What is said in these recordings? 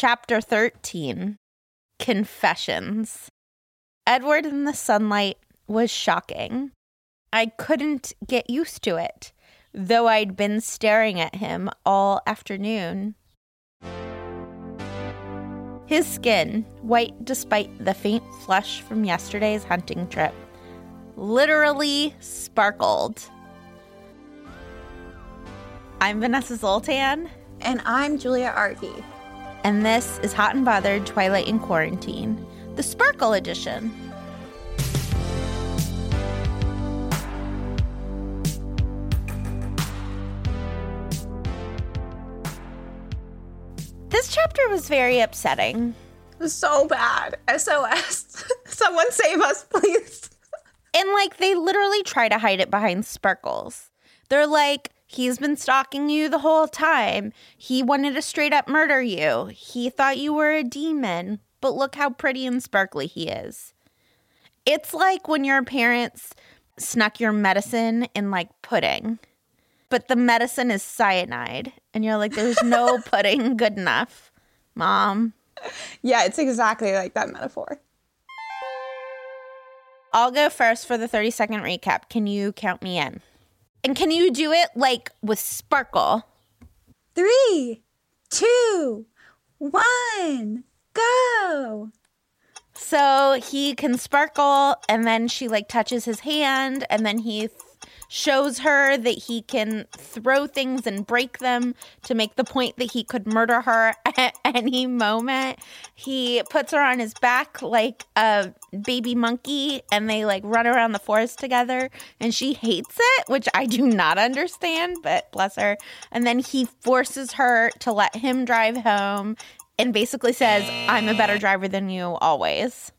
Chapter 13 Confessions. Edward in the sunlight was shocking. I couldn't get used to it, though I'd been staring at him all afternoon. His skin, white despite the faint flush from yesterday's hunting trip, literally sparkled. I'm Vanessa Zoltan, And I'm Julia Argy. And this is Hot and Bothered Twilight in Quarantine, the Sparkle Edition. This chapter was very upsetting. So bad. SOS. Someone save us, please. And like they literally try to hide it behind sparkles. They're like, he's been stalking you the whole time. He wanted to straight up murder you. He thought you were a demon, but look how pretty and sparkly he is. It's like when your parents snuck your medicine in like pudding, but the medicine is cyanide. And you're like, there's no pudding good enough, mom. Yeah, it's exactly like that metaphor. I'll go first for the 30 second recap. Can you count me in? And can you do it like with sparkle? Three, two, one, go. So he can sparkle, and then she like touches his hand, and then he shows her that he can throw things and break them to make the point that he could murder her at any moment. He puts her on his back like a baby monkey, and they like run around the forest together, and she hates it, which I do not understand, but bless her. And then he forces her to let him drive home and basically says, I'm a better driver than you always.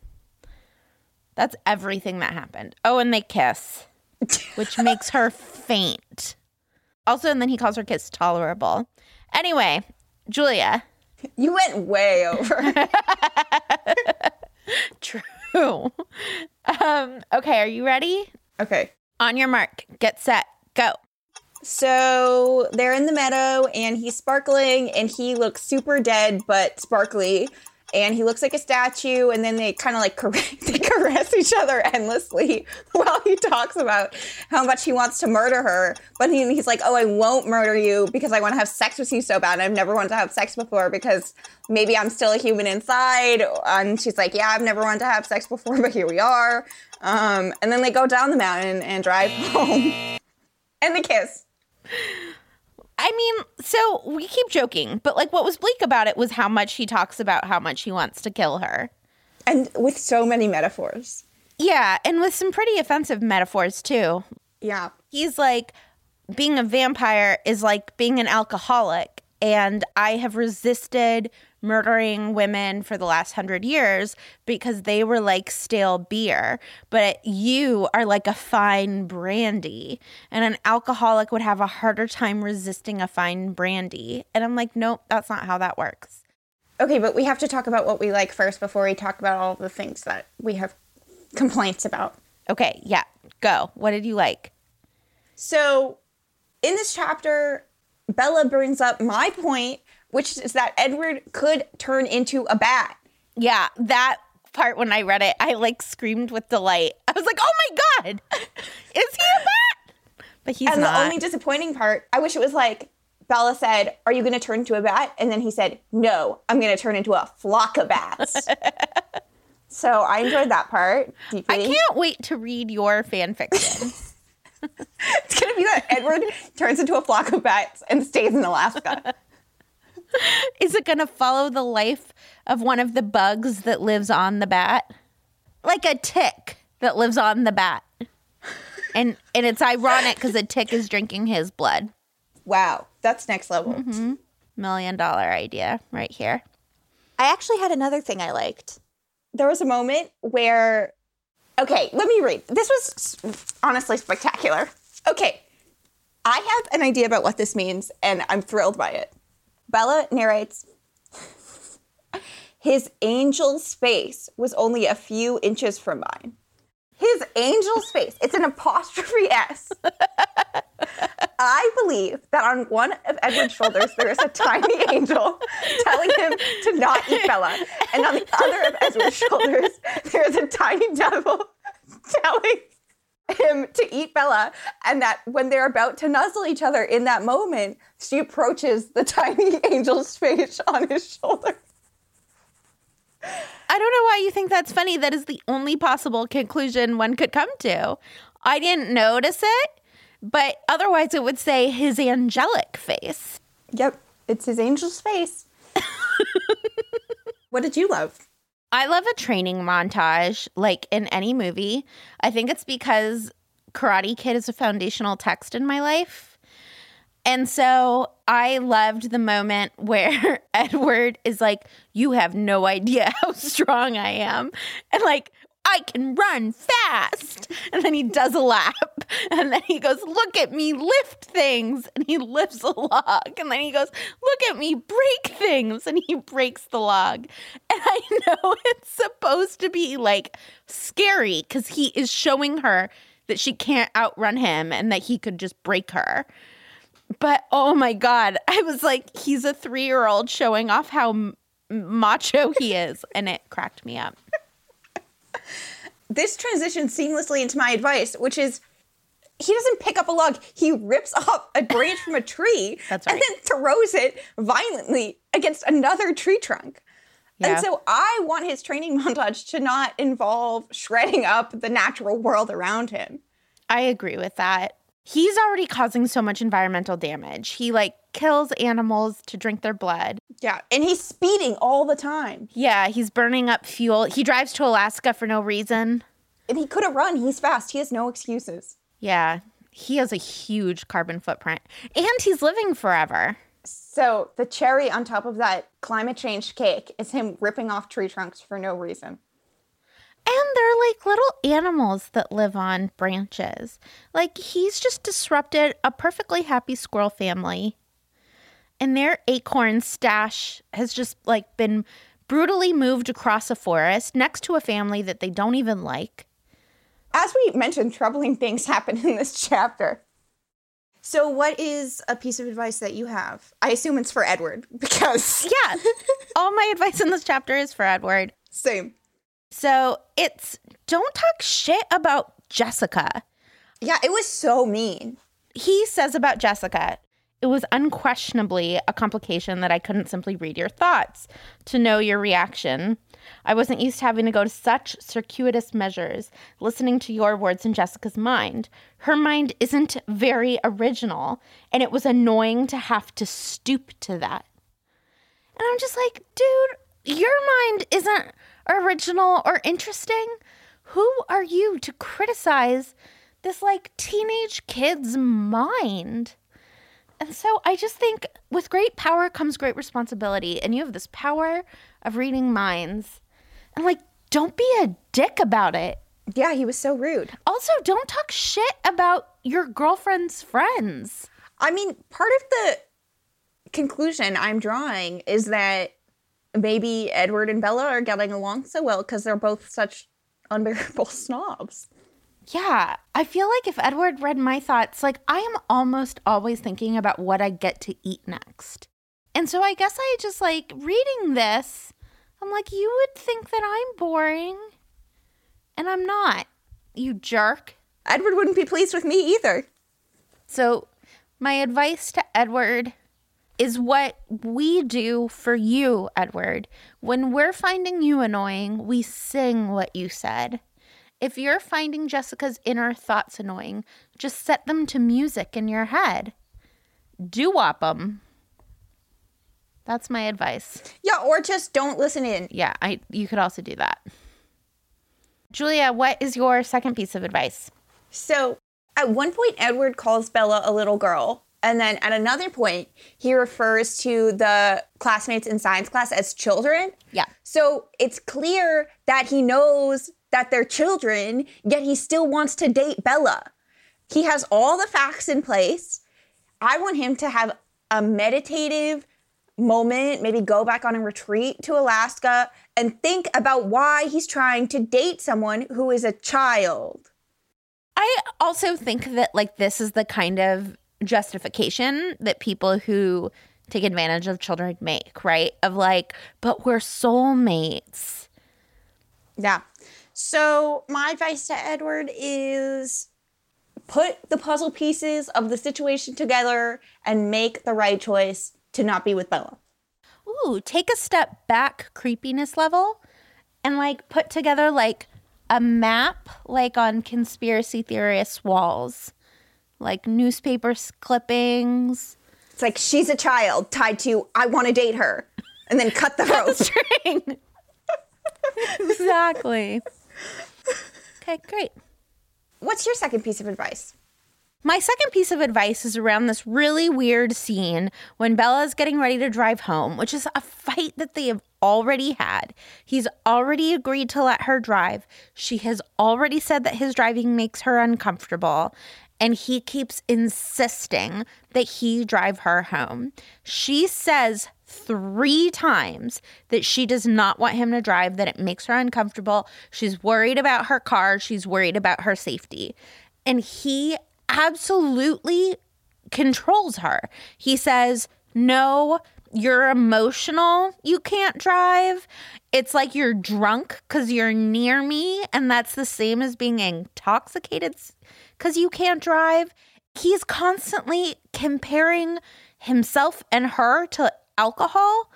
That's everything that happened. Oh, and they kiss, which makes her faint. Also, and then he calls her kiss tolerable. Anyway, Julia. You went way over. True. Um, okay, are you ready? okay. On your mark, get set, go. So they're in the meadow and he's sparkling and he looks super dead but sparkly. And he looks like a statue, and then they kind of like they caress each other endlessly while he talks about how much he wants to murder her. But he, he's like, "Oh, I won't murder you because I want to have sex with you so bad. I've never wanted to have sex before because maybe I'm still a human inside." And she's like, "Yeah, I've never wanted to have sex before, but here we are." Um, and then they go down the mountain and drive home, and they kiss. I mean, so we keep joking, but like what was bleak about it was how much he talks about how much he wants to kill her. and with so many metaphors. Yeah, and with some pretty offensive metaphors too. Yeah. He's like, being a vampire is like being an alcoholic. And I have resisted murdering women for the last hundred years because they were like stale beer. But you are like a fine brandy. And an alcoholic would have a harder time resisting a fine brandy. And I'm like, nope, that's not how that works. Okay, but we have to talk about what we like first before we talk about all the things that we have complaints about. Okay, yeah, go. What did you like? So, in this chapter, Bella brings up my point, which is that Edward could turn into a bat. Yeah, that part when I read it, I like screamed with delight. I was like, "Oh my god, is he a bat?" But he's and not. the only disappointing part, I wish it was like Bella said, Are you going to turn into a bat? And then he said, No, I'm going to turn into a flock of bats. so I enjoyed that part deeply. I can't wait to read your fan fiction. It's going to be that Edward turns into a flock of bats and stays in Alaska. Is it going to follow the life of one of the bugs that lives on the bat? Like a tick that lives on the bat. And and it's ironic because a tick is drinking his blood. Wow, that's next level. Mm-hmm. Million dollar idea right here. I actually had another thing I liked. There was a moment where, okay, let me read. This was honestly spectacular. Okay, I have an idea about what this means, and I'm thrilled by it. Bella narrates His angel's face was only a few inches from mine. His angel's face, it's an apostrophe S. I believe that on one of Edward's shoulders there is a tiny angel telling him to not eat Bella, and on the other of Edward's shoulders there is a tiny devil telling him to eat Bella, and that when they're about to nuzzle each other in that moment, she approaches the tiny angel's face on his shoulder. I don't know why you think that's funny. That is the only possible conclusion one could come to. I didn't notice it, but otherwise it would say his angelic face. Yep, it's his angel's face. what did you love? I love a training montage, like in any movie. I think it's because Karate Kid is a foundational text in my life. And so I loved the moment where Edward is like, You have no idea how strong I am. And like, I can run fast. And then he does a lap. And then he goes, Look at me lift things. And he lifts a log. And then he goes, Look at me break things. And he breaks the log. And I know it's supposed to be like scary because he is showing her that she can't outrun him and that he could just break her. But oh my God, I was like, he's a three year old showing off how macho he is. And it cracked me up. This transitions seamlessly into my advice, which is he doesn't pick up a log. He rips off a branch from a tree That's and then throws it violently against another tree trunk. Yeah. And so I want his training montage to not involve shredding up the natural world around him. I agree with that. He's already causing so much environmental damage. He like kills animals to drink their blood. Yeah. And he's speeding all the time. Yeah, he's burning up fuel. He drives to Alaska for no reason. And he could have run. He's fast. He has no excuses. Yeah, he has a huge carbon footprint. And he's living forever. So the cherry on top of that climate change cake is him ripping off tree trunks for no reason. And they're like little animals that live on branches. Like he's just disrupted a perfectly happy squirrel family. And their acorn stash has just like been brutally moved across a forest next to a family that they don't even like. As we mentioned, troubling things happen in this chapter. So, what is a piece of advice that you have? I assume it's for Edward because Yeah. All my advice in this chapter is for Edward. same. So it's don't talk shit about Jessica. Yeah, it was so mean. He says about Jessica, it was unquestionably a complication that I couldn't simply read your thoughts to know your reaction. I wasn't used to having to go to such circuitous measures, listening to your words in Jessica's mind. Her mind isn't very original, and it was annoying to have to stoop to that. And I'm just like, dude, your mind isn't original or interesting. Who are you to criticize this like teenage kid's mind? And so I just think with great power comes great responsibility. And you have this power of reading minds. And like, don't be a dick about it. Yeah, he was so rude. Also, don't talk shit about your girlfriend's friends. I mean, part of the conclusion I'm drawing is that maybe Edward and Bella are getting along so well because they're both such unbearable snobs. Yeah, I feel like if Edward read my thoughts, like I am almost always thinking about what I get to eat next. And so I guess I just like reading this, I'm like, you would think that I'm boring. And I'm not, you jerk. Edward wouldn't be pleased with me either. So, my advice to Edward is what we do for you, Edward. When we're finding you annoying, we sing what you said. If you're finding Jessica's inner thoughts annoying, just set them to music in your head. Do wop them. That's my advice. Yeah, or just don't listen in. Yeah, I you could also do that. Julia, what is your second piece of advice? So at one point, Edward calls Bella a little girl. And then at another point, he refers to the classmates in science class as children. Yeah. So it's clear that he knows that they're children, yet he still wants to date Bella. He has all the facts in place. I want him to have a meditative moment, maybe go back on a retreat to Alaska and think about why he's trying to date someone who is a child. I also think that like this is the kind of justification that people who take advantage of children make, right? Of like, but we're soulmates. Yeah. So, my advice to Edward is put the puzzle pieces of the situation together and make the right choice to not be with Bella. Ooh, take a step back creepiness level and like put together like a map like on conspiracy theorists' walls. Like newspaper clippings. It's like she's a child tied to I want to date her and then cut the rope. String. exactly. Okay, great. What's your second piece of advice? My second piece of advice is around this really weird scene when Bella's getting ready to drive home, which is a fight that they have already had. He's already agreed to let her drive. She has already said that his driving makes her uncomfortable. And he keeps insisting that he drive her home. She says three times that she does not want him to drive, that it makes her uncomfortable. She's worried about her car, she's worried about her safety. And he absolutely controls her. He says, No, you're emotional. You can't drive. It's like you're drunk because you're near me. And that's the same as being intoxicated because you can't drive. He's constantly comparing himself and her to alcohol.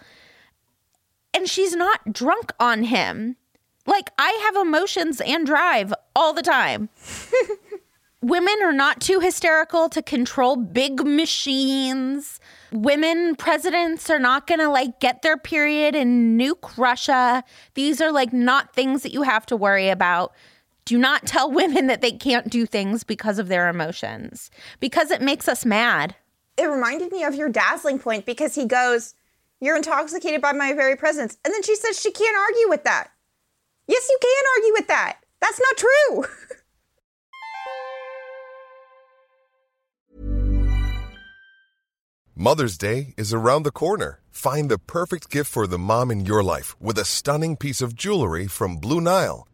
And she's not drunk on him. Like, I have emotions and drive all the time. women are not too hysterical to control big machines. Women presidents are not going to like get their period and nuke Russia. These are like not things that you have to worry about. Do not tell women that they can't do things because of their emotions, because it makes us mad. It reminded me of your dazzling point because he goes, You're intoxicated by my very presence. And then she says she can't argue with that. Yes, you can argue with that. That's not true. Mother's Day is around the corner. Find the perfect gift for the mom in your life with a stunning piece of jewelry from Blue Nile.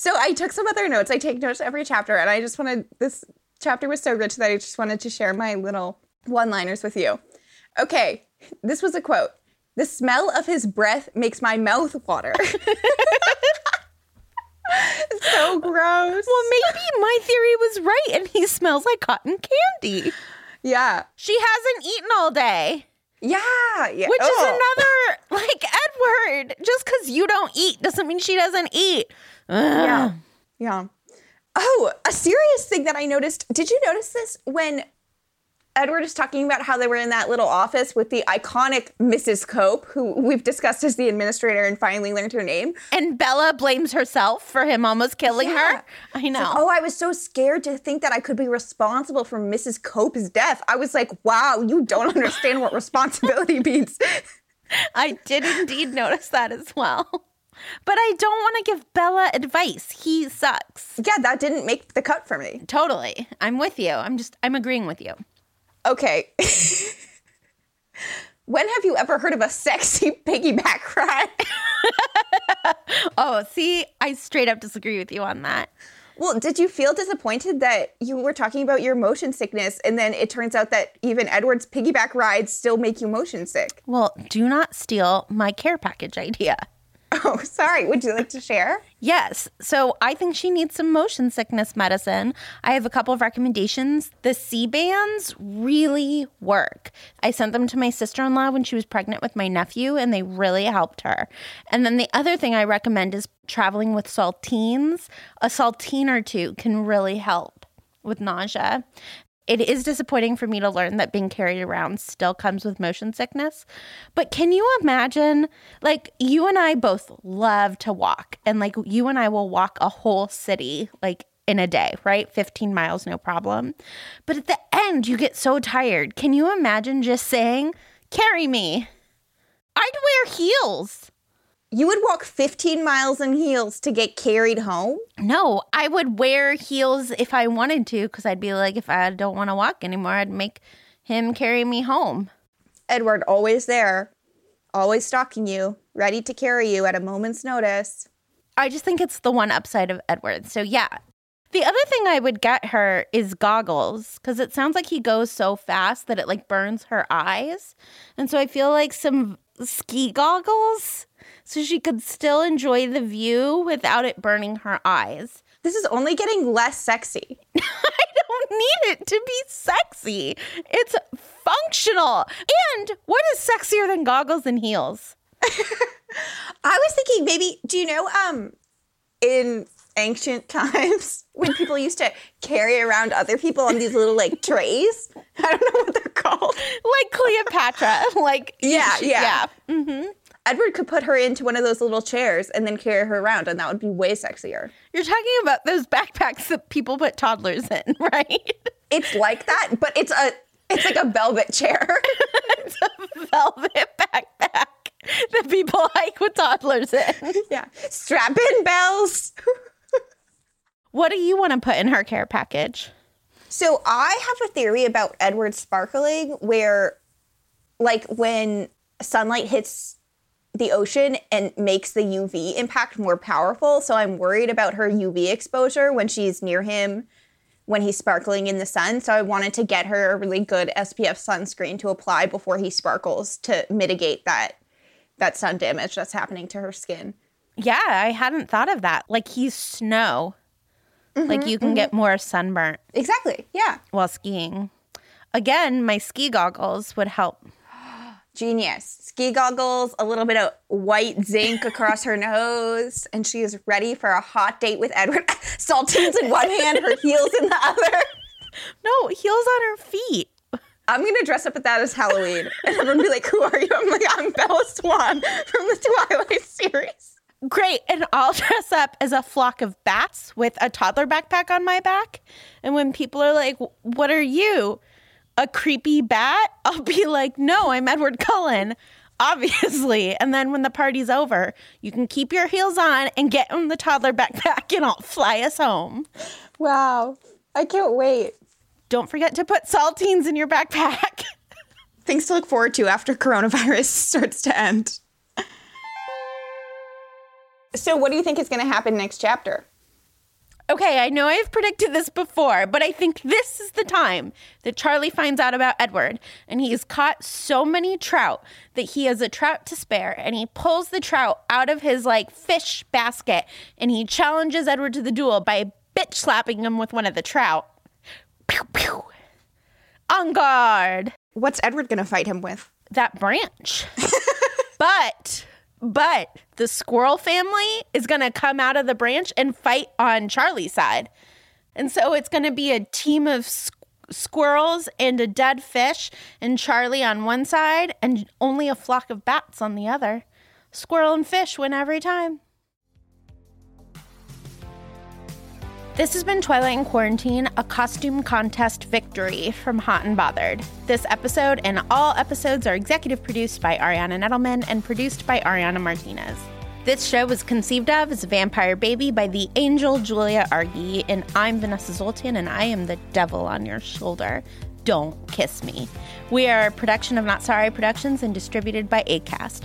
So I took some other notes. I take notes every chapter, and I just wanted this chapter was so rich that I just wanted to share my little one liners with you. Okay, this was a quote The smell of his breath makes my mouth water. so gross. Well, maybe my theory was right and he smells like cotton candy. Yeah. She hasn't eaten all day. Yeah. yeah. Which Oh. is another, like, Edward, just because you don't eat doesn't mean she doesn't eat. Yeah. Yeah. Oh, a serious thing that I noticed. Did you notice this when Edward is talking about how they were in that little office with the iconic Mrs. Cope, who we've discussed as the administrator and finally learned her name. And Bella blames herself for him almost killing Yeah. her. I know. Oh, I was so scared to think that I could be responsible for Mrs. Cope's death. I was like, wow, you don't understand what responsibility means. I did indeed notice that as well. But I don't want to give Bella advice. He sucks. yeah, that didn't make the cut for me. Totally. I'm with you. I'm just, I'm agreeing with you. Okay. when have you ever heard of a sexy piggyback ride? Oh, see, I straight up disagree with you on that. Well, did you feel disappointed that you were talking about your motion sickness and then it turns out that even Edward's piggyback rides still make you motion sick? Well, do not steal my care package idea. Oh, sorry. Would you like to share? Yes. So I think she needs some motion sickness medicine. I have a couple of recommendations. The Sea-Bands really work. I sent them to my sister in law when she was pregnant with my nephew, and they really helped her. And then the other thing I recommend is traveling with saltines. A saltine or two can really help with nausea. It is disappointing for me to learn that being carried around still comes with motion sickness. But can you imagine, like, you and I both love to walk, and like, you and I will walk a whole city, like, in a day, right? 15 miles, no problem. But at the end, you get so tired. Can you imagine just saying, carry me? I'd wear heels. You would walk 15 miles in heels to get carried home? No, I would wear heels if I wanted to, because I'd be like, if I don't want to walk anymore, I'd make him carry me home. Edward, always there, always stalking you, ready to carry you at a moment's notice. I just think it's the one upside of Edward. So, yeah. The other thing I would get her is goggles because it sounds like he goes so fast that it like burns her eyes. And so I feel like some ski goggles so she could still enjoy the view without it burning her eyes. This is only getting less sexy. I don't need it to be sexy. It's functional. And what is sexier than goggles and heels? I was thinking maybe, do you know, um, in ancient times when people used to carry around other people on these little like trays? I don't know what they're called. Like Cleopatra. like, Yeah, yeah. yeah. Edward could put her into one of those little chairs and then carry her around, and that would be way sexier. You're talking about those backpacks that people put toddlers in, right? It's like that, but it's a it's like a velvet chair. it's a velvet backpack that people hike with toddlers in. yeah. Strap in bells. What do you want to put in her care package? So I have a theory about Edward sparkling where like when sunlight hits the ocean and makes the UV impact more powerful. So I'm worried about her UV exposure when she's near him when he's sparkling in the sun. So I wanted to get her a really good SPF sunscreen to apply before he sparkles to mitigate that that sun damage that's happening to her skin. Yeah, I hadn't thought of that. Like he's snow. Mm-hmm, like you can mm-hmm. get more sunburnt Exactly. Yeah. while skiing. Again, my ski goggles would help. Genius. Ski goggles, a little bit of white zinc across her nose, and she is ready for a hot date with Edward. Saltines in one hand, her heels in the other. No, heels on her feet. I'm gonna dress up at that as Halloween, and everyone be like, "Who are you?" I'm like, "I'm Bella Swan from the Twilight series." Great. And I'll dress up as a flock of bats with a toddler backpack on my back. And when people are like, What are you? A creepy bat? I'll be like, No, I'm Edward Cullen, obviously. And then when the party's over, you can keep your heels on and get in the toddler backpack and I'll fly us home. Wow, I can't wait. Don't forget to put saltines in your backpack. Things to look forward to after coronavirus starts to end. So, what do you think is going to happen next chapter? Okay, I know I've predicted this before, but I think this is the time that Charlie finds out about Edward. And he's caught so many trout that he has a trout to spare. And he pulls the trout out of his like fish basket and he challenges Edward to the duel by bitch slapping him with one of the trout. Pew, pew. On guard. What's Edward going to fight him with? That branch. but but the squirrel family is going to come out of the branch and fight on Charlie's side. And so it's going to be a team of squ- squirrels and a dead fish, and Charlie on one side, and only a flock of bats on the other. Squirrel and fish win every time. This has been Twilight in Quarantine, a costume contest victory from Hot and Bothered. This episode and all episodes are executive produced by Ariana Nedelman and produced by Ariana Martinez. This show was conceived of as vampire baby by the angel Julia Argy, and I'm Vanessa Zoltan, and I am the devil on your shoulder. Don't kiss me. We are a production of Not Sorry Productions and distributed by ACAST.